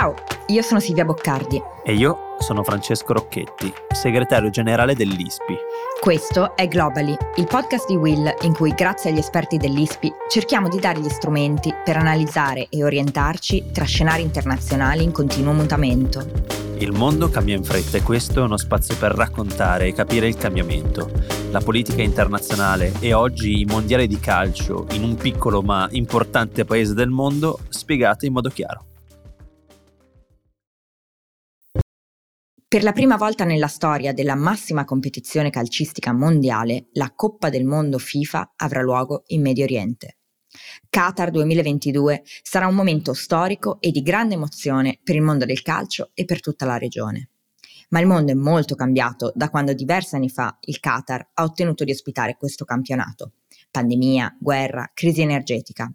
Ciao, io sono Silvia Boccardi. E io sono Francesco Rocchetti, segretario generale dell'ISPI. Questo è Globally, il podcast di Will in cui, grazie agli esperti dell'ISPI, cerchiamo di dare gli strumenti per analizzare e orientarci tra scenari internazionali in continuo mutamento. Il mondo cambia in fretta e questo è uno spazio per raccontare e capire il cambiamento, la politica internazionale e oggi i mondiali di calcio in un piccolo ma importante paese del mondo spiegate in modo chiaro. Per la prima volta nella storia della massima competizione calcistica mondiale, la Coppa del Mondo FIFA avrà luogo in Medio Oriente. Qatar 2022 sarà un momento storico e di grande emozione per il mondo del calcio e per tutta la regione. Ma il mondo è molto cambiato da quando diversi anni fa il Qatar ha ottenuto di ospitare questo campionato. Pandemia, guerra, crisi energetica.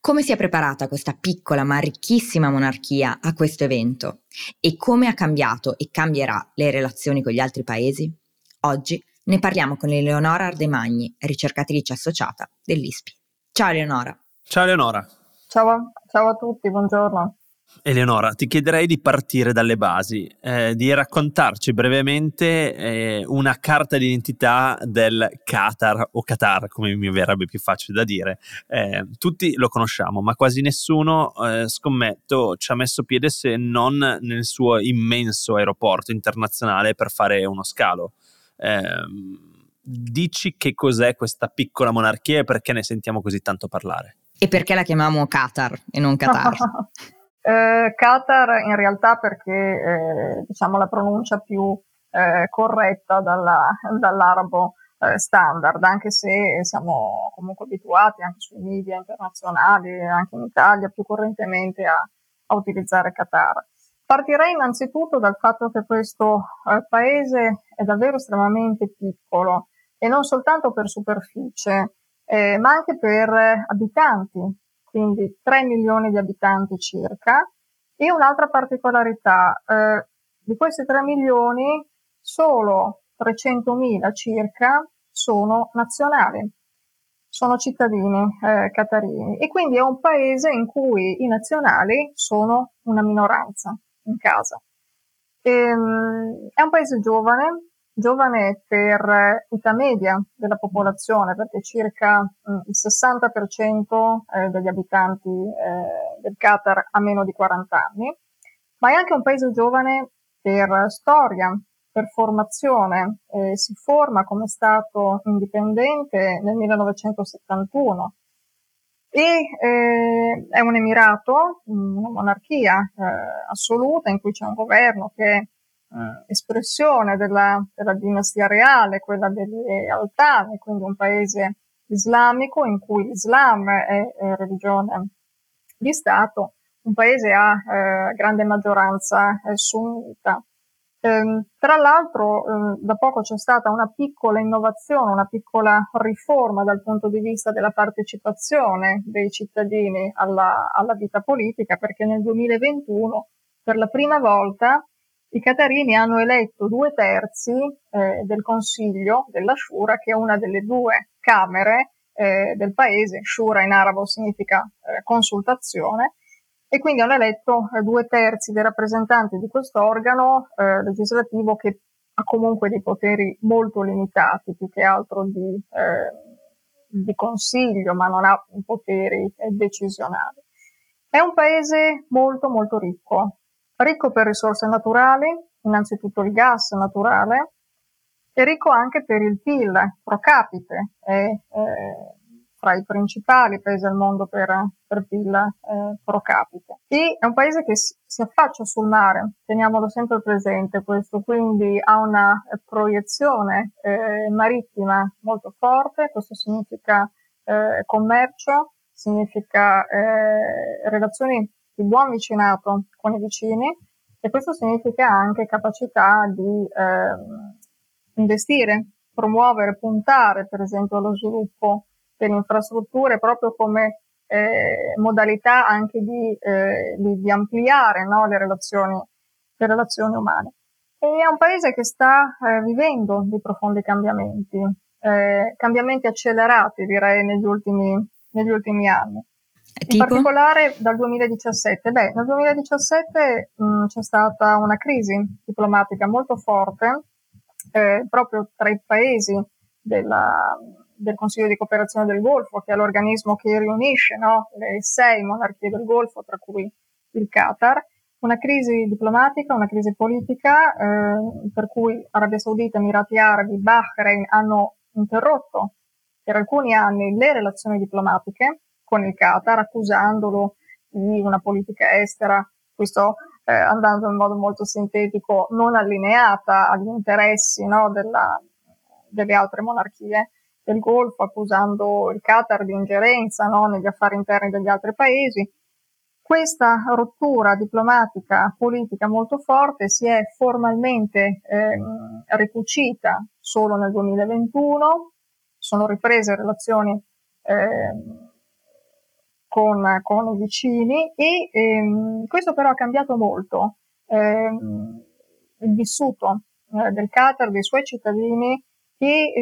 Come si è preparata questa piccola ma ricchissima monarchia a questo evento? E come ha cambiato e cambierà le relazioni con gli altri paesi? Oggi ne parliamo con Eleonora Ardemagni, ricercatrice associata dell'ISPI. Ciao Eleonora. Ciao Eleonora. Ciao, ciao a tutti, buongiorno. Eleonora, ti chiederei di partire dalle basi, eh, di raccontarci brevemente eh, una carta d'identità del Qatar o Qatar, come mi verrebbe più facile da dire. Eh, tutti lo conosciamo, ma quasi nessuno, eh, scommetto, ci ha messo piede se non nel suo immenso aeroporto internazionale per fare uno scalo. Ehm, dici che cos'è questa piccola monarchia e perché ne sentiamo così tanto parlare? E perché la chiamiamo Qatar e non Qatar? Eh, Qatar in realtà perché eh, diciamo la pronuncia più eh, corretta dalla, dall'arabo eh, standard, anche se siamo comunque abituati anche sui media internazionali, anche in Italia più correntemente a, a utilizzare Qatar. Partirei innanzitutto dal fatto che questo eh, paese è davvero estremamente piccolo e non soltanto per superficie, eh, ma anche per abitanti quindi 3 milioni di abitanti circa. E un'altra particolarità, eh, di questi 3 milioni solo 300.000 circa sono nazionali, sono cittadini eh, catarini e quindi è un paese in cui i nazionali sono una minoranza in casa. E, ehm, è un paese giovane, giovane per età media della popolazione, perché circa mh, il 60% eh, degli abitanti eh, del Qatar ha meno di 40 anni, ma è anche un paese giovane per storia, per formazione, eh, si forma come Stato indipendente nel 1971 e eh, è un emirato, una monarchia eh, assoluta in cui c'è un governo che espressione della, della, dinastia reale, quella degli Altani, quindi un paese islamico in cui l'Islam è, è religione di Stato, un paese a eh, grande maggioranza eh, sunnita. Eh, tra l'altro, eh, da poco c'è stata una piccola innovazione, una piccola riforma dal punto di vista della partecipazione dei cittadini alla, alla vita politica, perché nel 2021, per la prima volta, i catarini hanno eletto due terzi eh, del Consiglio della Shura, che è una delle due camere eh, del paese. Shura in arabo significa eh, consultazione. E quindi hanno eletto eh, due terzi dei rappresentanti di questo organo eh, legislativo che ha comunque dei poteri molto limitati, più che altro di, eh, di consiglio, ma non ha poteri decisionali. È un paese molto molto ricco, ricco per risorse naturali, innanzitutto il gas naturale, e ricco anche per il PIL pro capite, è eh, fra i principali paesi al mondo per, per PIL eh, pro capite. E è un paese che si, si, affaccia sul mare, teniamolo sempre presente questo, quindi ha una proiezione eh, marittima molto forte, questo significa eh, commercio, significa eh, relazioni di buon vicinato con i vicini e questo significa anche capacità di eh, investire, promuovere, puntare per esempio allo sviluppo delle infrastrutture proprio come eh, modalità anche di, eh, di, di ampliare no, le, relazioni, le relazioni umane. E è un paese che sta eh, vivendo dei profondi cambiamenti, eh, cambiamenti accelerati direi negli ultimi, negli ultimi anni. In particolare dal 2017. Beh, nel 2017 mh, c'è stata una crisi diplomatica molto forte eh, proprio tra i paesi della, del Consiglio di cooperazione del Golfo, che è l'organismo che riunisce no, le sei monarchie del Golfo, tra cui il Qatar, una crisi diplomatica, una crisi politica, eh, per cui Arabia Saudita, Emirati Arabi, Bahrain hanno interrotto per alcuni anni le relazioni diplomatiche con il Qatar, accusandolo di una politica estera, questo eh, andando in modo molto sintetico, non allineata agli interessi no, della, delle altre monarchie del Golfo, accusando il Qatar di ingerenza no, negli affari interni degli altri paesi. Questa rottura diplomatica politica molto forte si è formalmente eh, ricucita solo nel 2021, sono riprese relazioni eh, con, con, i vicini e ehm, questo però ha cambiato molto eh, il vissuto eh, del Qatar, dei suoi cittadini che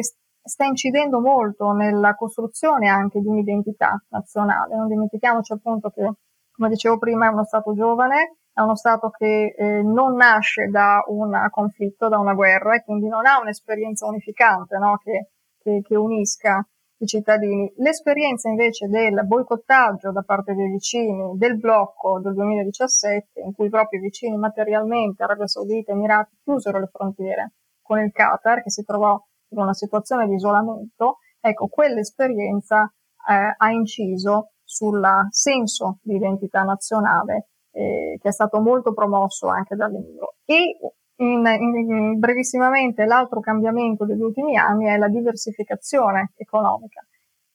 sta incidendo molto nella costruzione anche di un'identità nazionale. Non dimentichiamoci appunto che, come dicevo prima, è uno Stato giovane, è uno Stato che eh, non nasce da un conflitto, da una guerra e quindi non ha un'esperienza unificante no? che, che, che unisca i cittadini. L'esperienza invece del boicottaggio da parte dei vicini del blocco del 2017, in cui i vicini materialmente, Arabia Saudita e Emirati, chiusero le frontiere con il Qatar, che si trovò in una situazione di isolamento, ecco, quell'esperienza eh, ha inciso sul senso di identità nazionale eh, che è stato molto promosso anche dall'Emiro. E brevissimamente l'altro cambiamento degli ultimi anni è la diversificazione economica.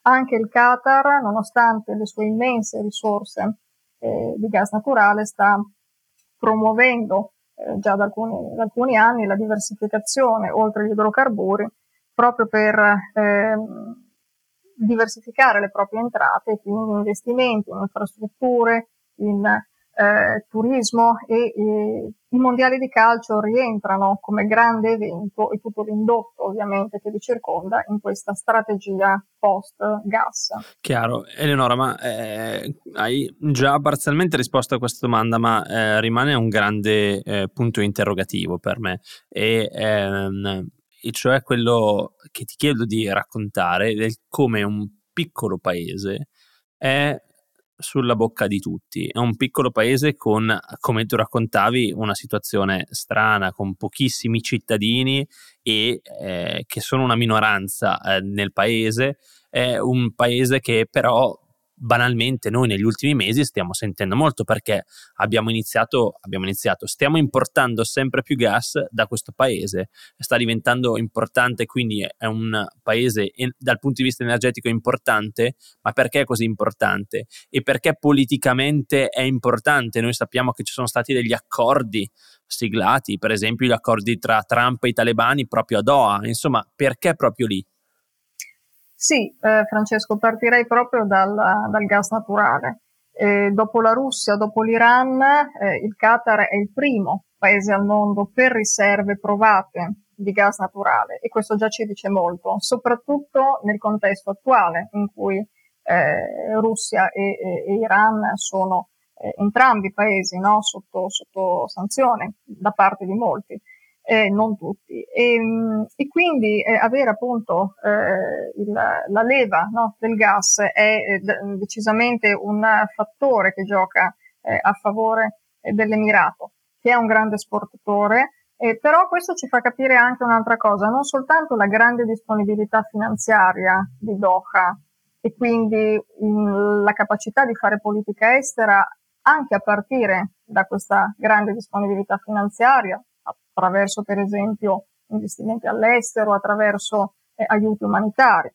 Anche il Qatar, nonostante le sue immense risorse eh, di gas naturale, sta promuovendo eh, già da alcuni, da alcuni, anni la diversificazione oltre agli idrocarburi proprio per eh, diversificare le proprie entrate, quindi investimenti in infrastrutture, in eh, turismo e, e, i mondiali di calcio rientrano come grande evento e tutto l'indotto ovviamente che li circonda in questa strategia post gas. Chiaro, Eleonora, ma eh, hai già parzialmente risposto a questa domanda, ma eh, rimane un grande eh, punto interrogativo per me. E, ehm, e cioè quello che ti chiedo di raccontare del come un piccolo paese è sulla bocca di tutti. È un piccolo paese con, come tu raccontavi, una situazione strana, con pochissimi cittadini e eh, che sono una minoranza eh, nel paese. È un paese che però banalmente noi negli ultimi mesi stiamo sentendo molto perché abbiamo iniziato, abbiamo iniziato, stiamo importando sempre più gas da questo paese, sta diventando importante, quindi è un paese dal punto di vista energetico importante, ma perché è così importante? E perché politicamente è importante? Noi sappiamo che ci sono stati degli accordi siglati, per esempio gli accordi tra Trump e i talebani proprio a Doha, insomma, perché proprio lì? Sì, eh, Francesco, partirei proprio dal, dal gas naturale. Eh, dopo la Russia, dopo l'Iran, eh, il Qatar è il primo paese al mondo per riserve provate di gas naturale e questo già ci dice molto, soprattutto nel contesto attuale in cui eh, Russia e, e, e, Iran sono eh, entrambi paesi no, sotto, sotto sanzione da parte di molti eh, non tutti. E, ehm, e quindi eh, avere appunto eh, il, la leva no, del gas è eh, decisamente un fattore che gioca eh, a favore eh, dell'Emirato, che è un grande esportatore. però questo ci fa capire anche un'altra cosa, non soltanto la grande disponibilità finanziaria di Doha e quindi in, la capacità di fare politica estera anche a partire da questa grande disponibilità finanziaria, attraverso per esempio investimenti all'estero, attraverso eh, aiuti umanitari,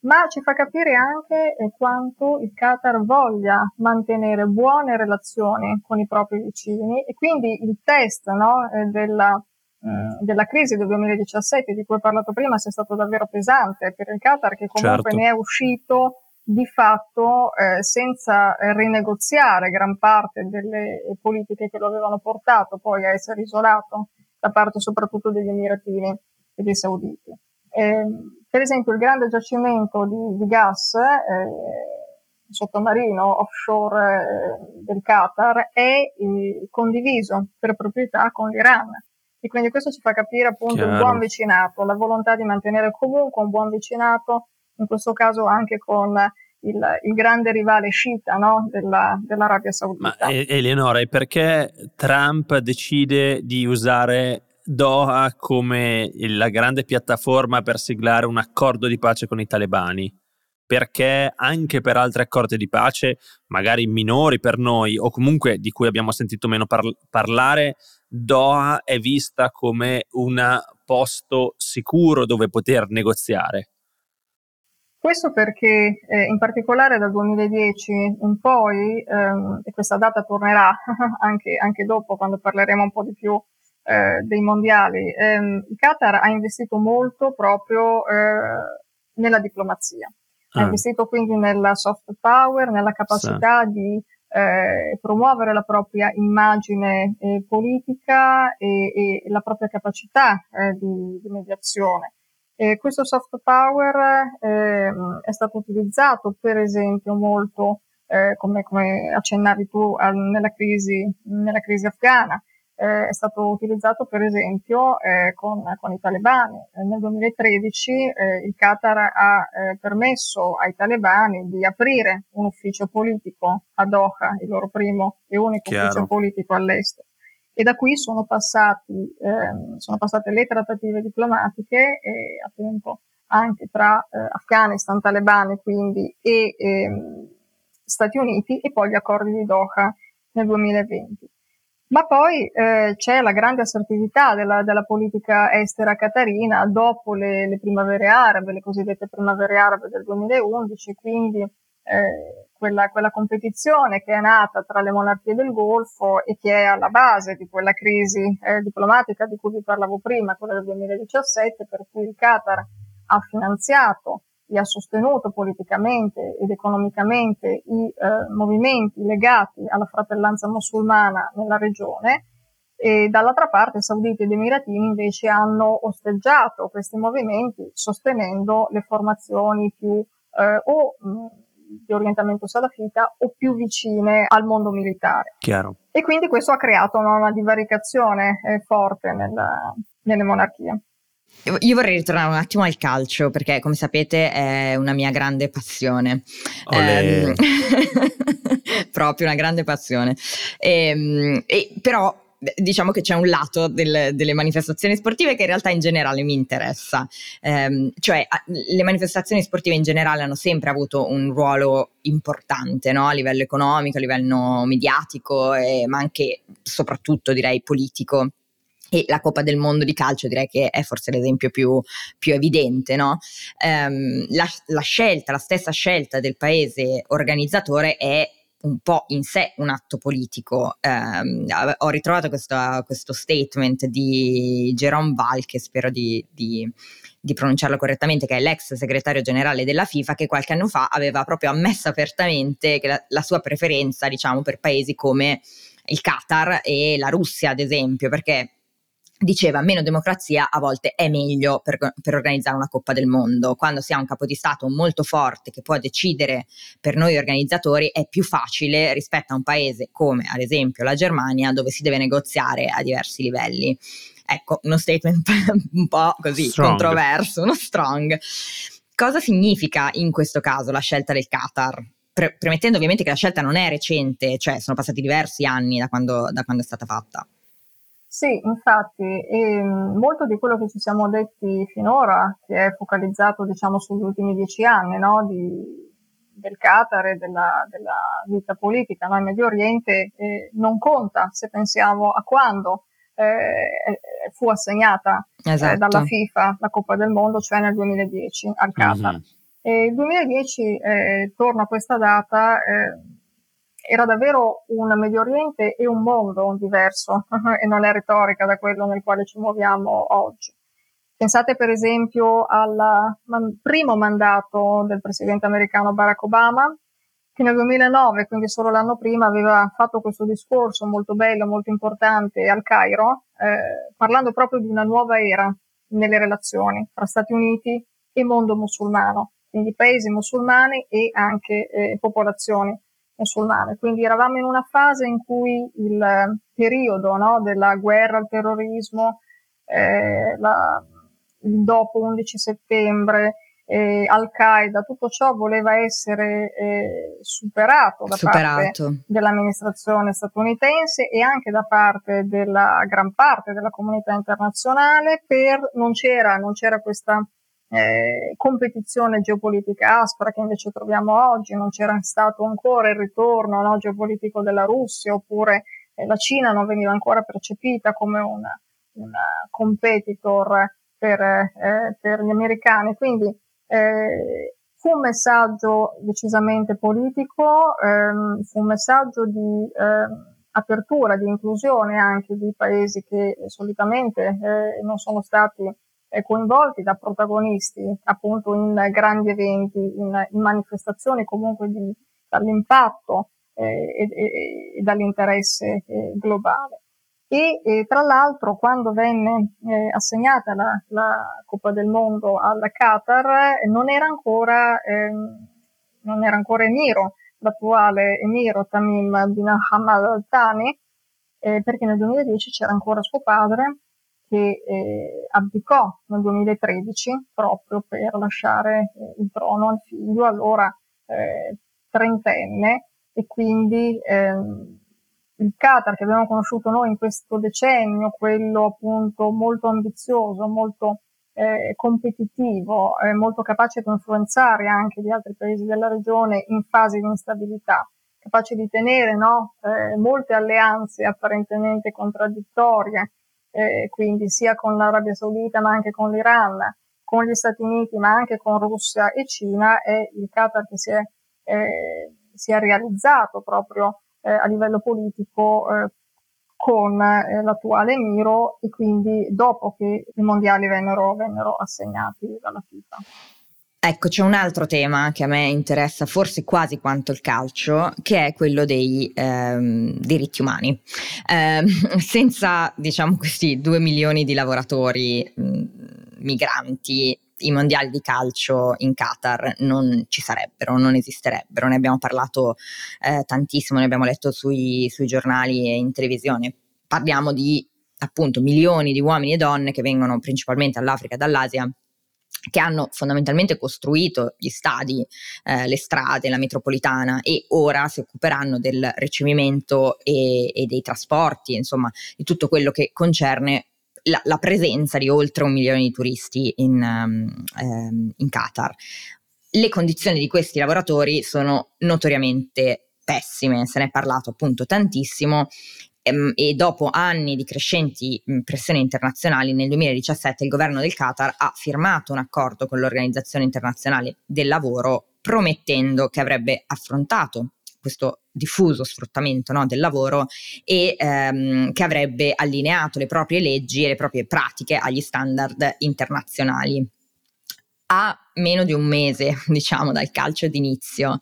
ma ci fa capire anche eh, quanto il Qatar voglia mantenere buone relazioni con i propri vicini e quindi il test no, eh, della, mm, della, crisi del 2017 di cui ho parlato prima sia stato davvero pesante per il Qatar che comunque certo. ne è uscito di fatto eh, senza rinegoziare gran parte delle politiche che lo avevano portato poi a essere isolato da parte soprattutto degli Emiratini e dei Sauditi. Eh, per esempio il grande giacimento di, di gas eh, sottomarino offshore eh, del Qatar è eh, condiviso per proprietà con l'Iran. E quindi questo ci fa capire appunto Chiaro. un buon vicinato, la volontà di mantenere comunque un buon vicinato, in questo caso anche con il, il grande rivale sciita no? della, dell'Arabia Saudita. Ma Eleonora, perché Trump decide di usare Doha come la grande piattaforma per siglare un accordo di pace con i talebani, perché anche per altri accordi di pace, magari minori per noi o comunque di cui abbiamo sentito meno par- parlare, Doha è vista come un posto sicuro dove poter negoziare. Questo perché eh, in particolare dal 2010 in poi, ehm, e questa data tornerà anche, anche dopo quando parleremo un po' di più eh, dei mondiali, ehm, il Qatar ha investito molto proprio eh, nella diplomazia. Ah. Ha investito quindi nella soft power, nella capacità sì. di eh, promuovere la propria immagine eh, politica e, e, la propria capacità eh, di, di, mediazione. E questo soft power ehm, è stato utilizzato per esempio molto, eh, come, come, accennavi tu, al, nella, crisi, nella crisi afghana eh, è stato utilizzato per esempio eh, con, con, i talebani. Eh, nel 2013 eh, il Qatar ha eh, permesso ai talebani di aprire un ufficio politico a Doha, il loro primo e unico Chiaro. ufficio politico all'estero. E da qui sono, passati, ehm, sono passate le trattative diplomatiche e appunto anche tra eh, Afghanistan, talebani quindi e ehm, Stati Uniti e poi gli accordi di Doha nel 2020. Ma poi eh, c'è la grande assertività della, della, politica estera catarina dopo le, le, primavere arabe, le cosiddette primavere arabe del 2011, quindi eh, quella, quella, competizione che è nata tra le monarchie del Golfo e che è alla base di quella crisi eh, diplomatica di cui vi parlavo prima, quella del 2017, per cui il Qatar ha finanziato e ha sostenuto politicamente ed economicamente i eh, movimenti legati alla fratellanza musulmana nella regione e dall'altra parte sauditi ed emiratini invece hanno osteggiato questi movimenti sostenendo le formazioni più eh, o mh, di orientamento salafita o più vicine al mondo militare. Chiaro. E quindi questo ha creato una, una divaricazione eh, forte nella, nelle monarchie. Io vorrei ritornare un attimo al calcio perché, come sapete, è una mia grande passione. Eh, proprio una grande passione. E, ehm, e, però diciamo che c'è un lato del, delle manifestazioni sportive che in realtà in generale mi interessa. Eh, cioè, le manifestazioni sportive in generale hanno sempre avuto un ruolo importante no? a livello economico, a livello mediatico, eh, ma anche soprattutto direi politico e la Coppa del Mondo di calcio direi che è forse l'esempio più, più evidente, no? um, la, la, scelta, la stessa scelta del paese organizzatore è un po' in sé un atto politico. Um, ho ritrovato questo, questo, statement di Jerome Val, che spero di, di, di, pronunciarlo correttamente, che è l'ex segretario generale della FIFA, che qualche anno fa aveva proprio ammesso apertamente la, la sua preferenza, diciamo, per paesi come il Qatar e la Russia, ad esempio, perché diceva meno democrazia a volte è meglio per, per, organizzare una Coppa del Mondo. Quando si ha un capo di Stato molto forte che può decidere per noi organizzatori è più facile rispetto a un paese come ad esempio la Germania dove si deve negoziare a diversi livelli. Ecco, uno statement un po' così strong. controverso, uno strong. Cosa significa in questo caso la scelta del Qatar? Pre- premettendo ovviamente che la scelta non è recente, cioè sono passati diversi anni da quando, da quando è stata fatta. Sì, infatti, e molto di quello che ci siamo detti finora, che è focalizzato diciamo sugli ultimi dieci anni no, di, del Qatar e della, della, vita politica no, in Medio Oriente, eh, non conta se pensiamo a quando eh, fu assegnata eh, esatto. eh, dalla FIFA la Coppa del Mondo, cioè nel 2010 al Qatar. Mm-hmm. Il 2010, eh, torno a questa data, eh, era davvero un Medio Oriente e un mondo diverso e non è retorica da quello nel quale ci muoviamo oggi. Pensate per esempio al man- primo mandato del presidente americano Barack Obama, che nel 2009, quindi solo l'anno prima, aveva fatto questo discorso molto bello, molto importante al Cairo, eh, parlando proprio di una nuova era nelle relazioni tra Stati Uniti e mondo musulmano quindi paesi musulmani e anche eh, popolazioni musulmane. Quindi eravamo in una fase in cui il periodo no, della guerra al terrorismo, eh, la, dopo 11 settembre, eh, Al-Qaeda, tutto ciò voleva essere eh, superato da superato. parte dell'amministrazione statunitense e anche da parte della gran parte della comunità internazionale per non c'era, non c'era questa eh, competizione geopolitica aspra che invece troviamo oggi, non c'era stato ancora il ritorno no, geopolitico della Russia oppure eh, la Cina non veniva ancora percepita come una, una competitor per, eh, per gli americani. Quindi eh, fu un messaggio decisamente politico, ehm, fu un messaggio di ehm, apertura, di inclusione anche di paesi che solitamente eh, non sono stati eh, coinvolti da protagonisti appunto in grandi eventi, in, in manifestazioni comunque di, dall'impatto eh, e, e, dall'interesse eh, globale. E eh, tra l'altro quando venne eh, assegnata la, la, Coppa del Mondo al Qatar non era ancora, ehm, non era ancora emiro, l'attuale emiro Tamim bin Hamad Al Thani, eh, perché nel 2010 c'era ancora suo padre che eh, abdicò nel 2013 proprio per lasciare eh, il trono al figlio, allora trentenne, e quindi ehm, il Qatar che abbiamo conosciuto noi in questo decennio, quello appunto molto ambizioso, molto eh, competitivo, eh, molto capace di influenzare anche gli altri paesi della regione in fase di instabilità, capace di tenere no, eh, molte alleanze apparentemente contraddittorie, eh, quindi sia con l'Arabia Saudita ma anche con l'Iran, con gli Stati Uniti ma anche con Russia e Cina, è il Qatar che si è, eh, si è realizzato proprio eh, a livello politico eh, con eh, l'attuale Miro e quindi dopo che i mondiali vennero, vennero assegnati dalla FIFA. Ecco, c'è un altro tema che a me interessa forse quasi quanto il calcio, che è quello dei ehm, diritti umani. Eh, senza, diciamo, questi due milioni di lavoratori mh, migranti i mondiali di calcio in Qatar non ci sarebbero, non esisterebbero. Ne abbiamo parlato eh, tantissimo, ne abbiamo letto sui, sui giornali e in televisione. Parliamo di appunto milioni di uomini e donne che vengono principalmente dall'Africa e dall'Asia che hanno fondamentalmente costruito gli stadi, eh, le strade, la metropolitana e ora si occuperanno del ricevimento e, e, dei trasporti, insomma, di tutto quello che concerne la, la, presenza di oltre un milione di turisti in, um, in Qatar. Le condizioni di questi lavoratori sono notoriamente pessime, se ne è parlato appunto tantissimo ehm, e dopo anni di crescenti pressioni internazionali nel 2017 il governo del Qatar ha firmato un accordo con l'Organizzazione Internazionale del Lavoro promettendo che avrebbe affrontato questo diffuso sfruttamento no, del lavoro e ehm, che avrebbe allineato le proprie leggi e le proprie pratiche agli standard internazionali. A meno di un mese, diciamo, dal calcio d'inizio,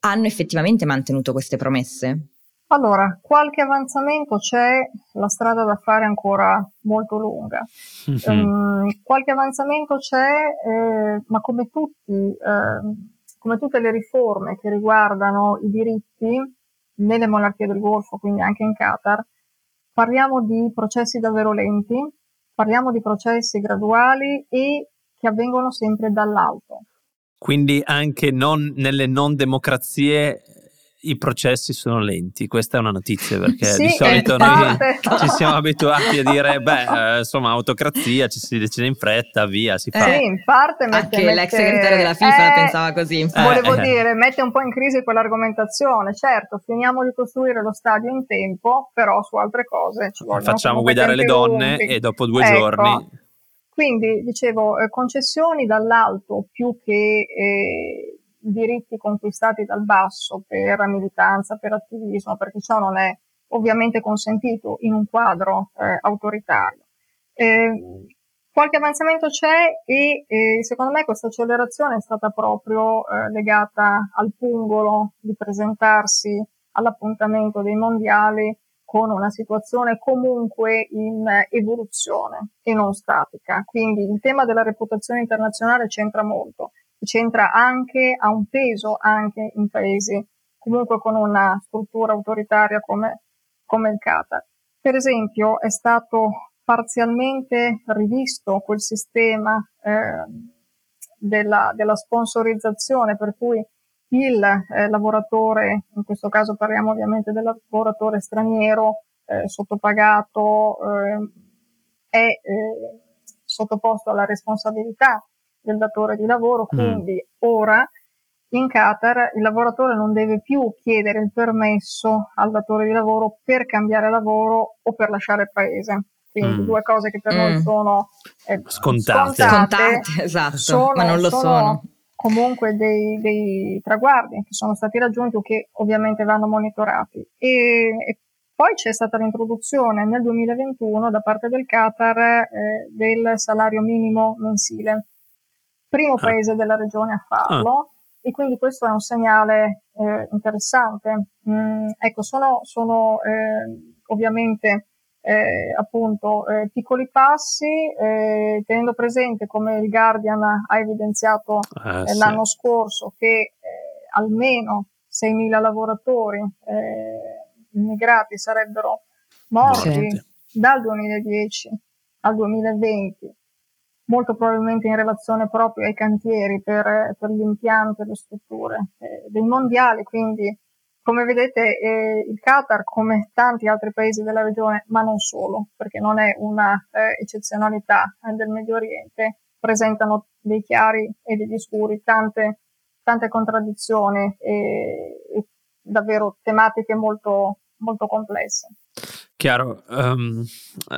hanno effettivamente mantenuto queste promesse? Allora, qualche avanzamento c'è, la strada da fare è ancora molto lunga. Mm-hmm. Um, qualche avanzamento c'è, eh, ma come tutti eh, come tutte le riforme che riguardano i diritti nelle monarchie del Golfo, quindi anche in Qatar, parliamo di processi davvero lenti, parliamo di processi graduali e che avvengono sempre dall'alto. Quindi anche non, nelle non democrazie i processi sono lenti, questa è una notizia perché sì, di solito noi ci siamo abituati a dire beh eh, insomma autocrazia, ci si decide in fretta, via, si fa. Sì, in parte mette, Anche mette, l'ex segretario della FIFA eh, pensava così. Eh, volevo eh. dire, mette un po' in crisi quell'argomentazione, certo, finiamo di costruire lo stadio in tempo, però su altre cose ci vogliono Facciamo guidare le donne lunghi. e dopo due ecco. giorni... Quindi, dicevo, eh, concessioni dall'alto più che eh, diritti conquistati dal basso per militanza, per attivismo, perché ciò non è ovviamente consentito in un quadro eh, autoritario. Eh, qualche avanzamento c'è e eh, secondo me questa accelerazione è stata proprio eh, legata al pungolo di presentarsi all'appuntamento dei mondiali con una situazione comunque in evoluzione e non statica. Quindi il tema della reputazione internazionale c'entra molto c'entra anche, ha un peso anche in paesi comunque con una struttura autoritaria come, come il Qatar. Per esempio è stato parzialmente rivisto quel sistema eh, della, della, sponsorizzazione per cui il eh, lavoratore, in questo caso parliamo ovviamente del lavoratore straniero, eh, sottopagato, eh, è eh, sottoposto alla responsabilità del datore di lavoro, mm. quindi mm. ora in Qatar il lavoratore non deve più chiedere il permesso al datore di lavoro per cambiare lavoro o per lasciare il paese. Quindi mm. due cose che per mm. noi sono eh, scontate, scontate, scontate esatto, sono, ma non lo sono. sono. Comunque dei, dei, traguardi che sono stati raggiunti o che ovviamente vanno monitorati. E, e poi c'è stata l'introduzione nel 2021 da parte del Qatar eh, del salario minimo mensile. Primo ah. paese della regione a farlo. Ah e quindi questo è un segnale eh, interessante. Mm, ecco, sono, sono eh, ovviamente eh, appunto eh, piccoli passi, eh, tenendo presente come il Guardian ha evidenziato ah, eh, sì. l'anno scorso che almeno 6.000 lavoratori immigrati sarebbero morti sì. dal 2010 al 2020 molto probabilmente in relazione proprio ai cantieri per, per gli impianti e le strutture eh, dei mondiali, quindi come vedete eh, il Qatar, come tanti altri paesi della regione, ma non solo, perché non è una eh, eccezionalità eh, del Medio Oriente, presentano dei chiari e degli scuri, tante, tante contraddizioni e, e davvero tematiche molto, molto complesse. Chiaro, um,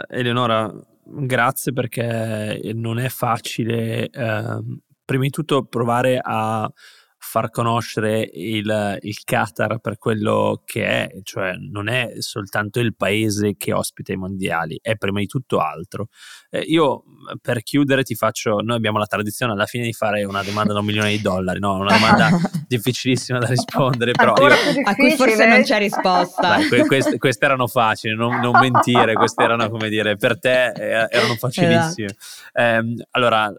Eleonora, grazie perché non è facile, eh, prima di tutto, provare a far conoscere il, il, Qatar per quello che è, cioè non è soltanto il paese che ospita i mondiali, è prima di tutto altro. Eh, io per chiudere ti faccio, noi abbiamo la tradizione alla fine di fare una domanda da un milione di dollari, no? Una domanda difficilissima da rispondere, però io, a cui forse non c'è risposta. Dai, que- queste, queste, erano facili, non, non, mentire, queste erano come dire, per te eh, erano facilissime. Eh, allora,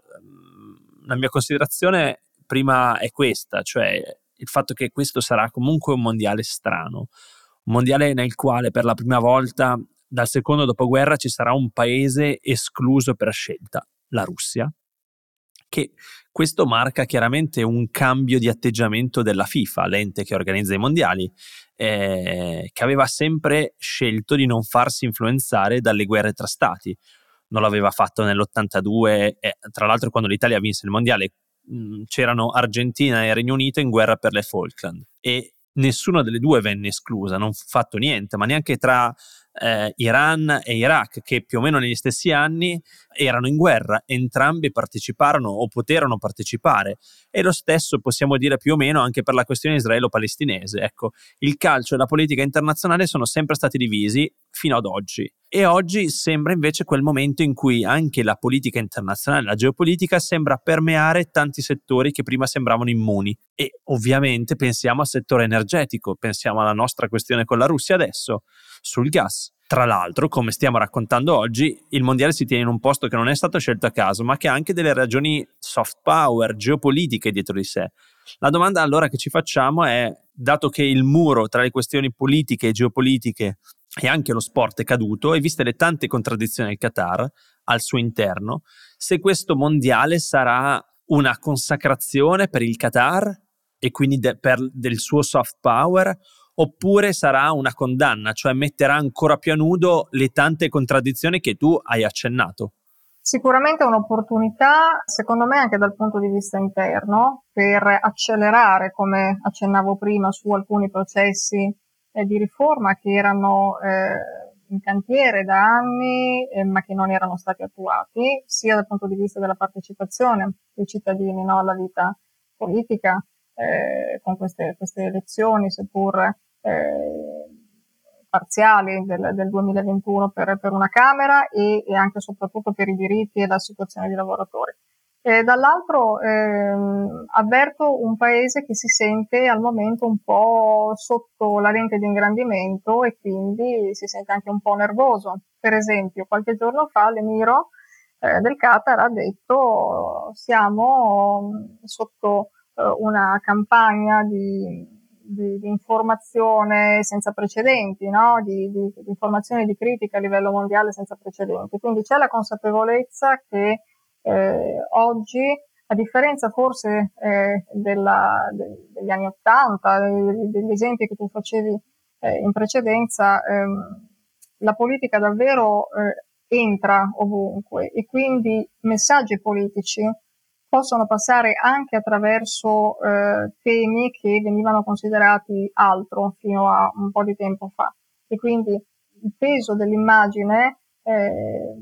la mia considerazione prima è questa, cioè il fatto che questo sarà comunque un mondiale strano, un mondiale nel quale per la prima volta dal secondo dopoguerra ci sarà un paese escluso per scelta, la Russia, che questo marca chiaramente un cambio di atteggiamento della FIFA, l'ente che organizza i mondiali, eh, che aveva sempre scelto di non farsi influenzare dalle guerre tra stati. Non l'aveva fatto nell'82, eh, tra l'altro quando l'Italia vinse il mondiale c'erano Argentina e Regno Unito in guerra per le Falkland. E nessuna delle due venne esclusa, non fu fatto niente, ma neanche tra eh, Iran e Iraq, che più o meno negli stessi anni erano in guerra, entrambi parteciparono o poterono partecipare. E lo stesso possiamo dire più o meno anche per la questione israelo-palestinese. Ecco, il calcio e la politica internazionale sono sempre stati divisi fino ad oggi. E oggi sembra invece quel momento in cui anche la politica internazionale, la geopolitica, sembra permeare tanti settori che prima sembravano immuni. E ovviamente pensiamo al settore energetico, pensiamo alla nostra questione con la Russia adesso, sul gas. Tra l'altro, come stiamo raccontando oggi, il mondiale si tiene in un posto che non è stato scelto a caso, ma che ha anche delle ragioni soft power, geopolitiche dietro di sé. La domanda allora che ci facciamo è, dato che il muro tra le questioni politiche e geopolitiche e anche lo sport è caduto, e viste le tante contraddizioni del Qatar al suo interno, se questo mondiale sarà una consacrazione per il Qatar e quindi de- per del suo soft power oppure sarà una condanna, cioè metterà ancora più a nudo le tante contraddizioni che tu hai accennato. Sicuramente è un'opportunità, secondo me anche dal punto di vista interno, per accelerare, come accennavo prima, su alcuni processi eh, di riforma che erano eh, in cantiere da anni, eh, ma che non erano stati attuati, sia dal punto di vista della partecipazione dei cittadini no, alla vita politica, eh, con queste, queste, elezioni, seppur eh, parziali del, del 2021 per, per, una Camera e, e, anche e soprattutto per i diritti e la situazione dei lavoratori. E dall'altro ehm, avverto un paese che si sente al momento un po' sotto la lente di ingrandimento e quindi si sente anche un po' nervoso. Per esempio, qualche giorno fa l'Emiro eh, del Qatar ha detto siamo sotto eh, una campagna di, di, di, informazione senza precedenti, no? di, di, di informazione di critica a livello mondiale senza precedenti. Quindi c'è la consapevolezza che eh, oggi, a differenza forse eh, della, de, degli anni Ottanta, degli esempi che tu facevi eh, in precedenza, ehm, la politica davvero eh, entra ovunque e quindi messaggi politici possono passare anche attraverso eh, temi che venivano considerati altro fino a un po' di tempo fa. E quindi il peso dell'immagine eh,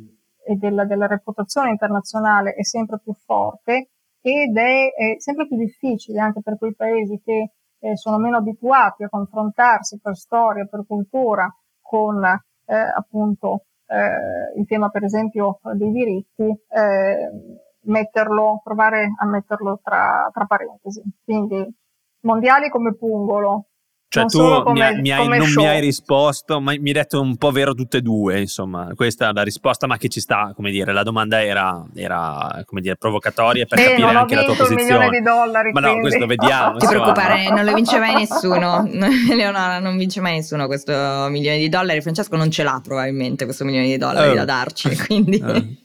e della, della, reputazione internazionale è sempre più forte ed è, è, sempre più difficile anche per quei paesi che eh, sono meno abituati a confrontarsi per storia, per cultura con eh, appunto eh, il tema per esempio dei diritti, eh, metterlo, provare a metterlo tra, tra parentesi. Quindi mondiali come pungolo, cioè tu come, mi hai, non show. mi hai risposto, ma mi hai detto un po' vero tutte e due, insomma, questa è la risposta, ma che ci sta, come dire, la domanda era, era come dire, provocatoria per eh, capire anche la tua posizione. Di dollari, ma quindi. no, questo vediamo. Non ti preoccupare, non lo vince mai nessuno, Leonora non vince mai nessuno questo milione di dollari, Francesco non ce l'ha probabilmente questo milione di dollari oh. da darci, quindi... Oh.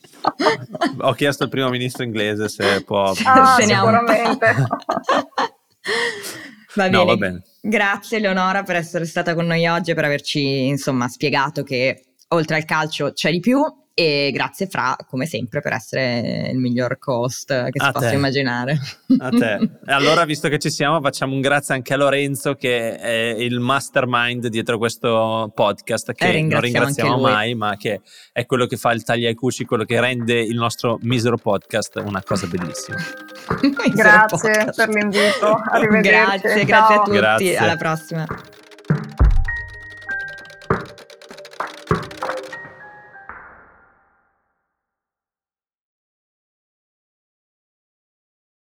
Ho chiesto al primo ministro inglese se può... Ah, sicuramente. Va bene. No, va bene. Grazie Leonora per essere stata con noi oggi e per averci insomma spiegato che oltre al calcio c'è di più e grazie Fra, come sempre, per essere il miglior cost che si a possa te. immaginare. A te. allora, visto che ci siamo, facciamo un grazie anche a Lorenzo, che è il mastermind dietro questo podcast, che eh, non ringraziamo mai, ma che è quello che fa il taglia ai cuci, quello che rende il nostro misero podcast una cosa bellissima. grazie per l'invito. Arrivederci. Grazie, grazie a tutti. Grazie. Alla prossima.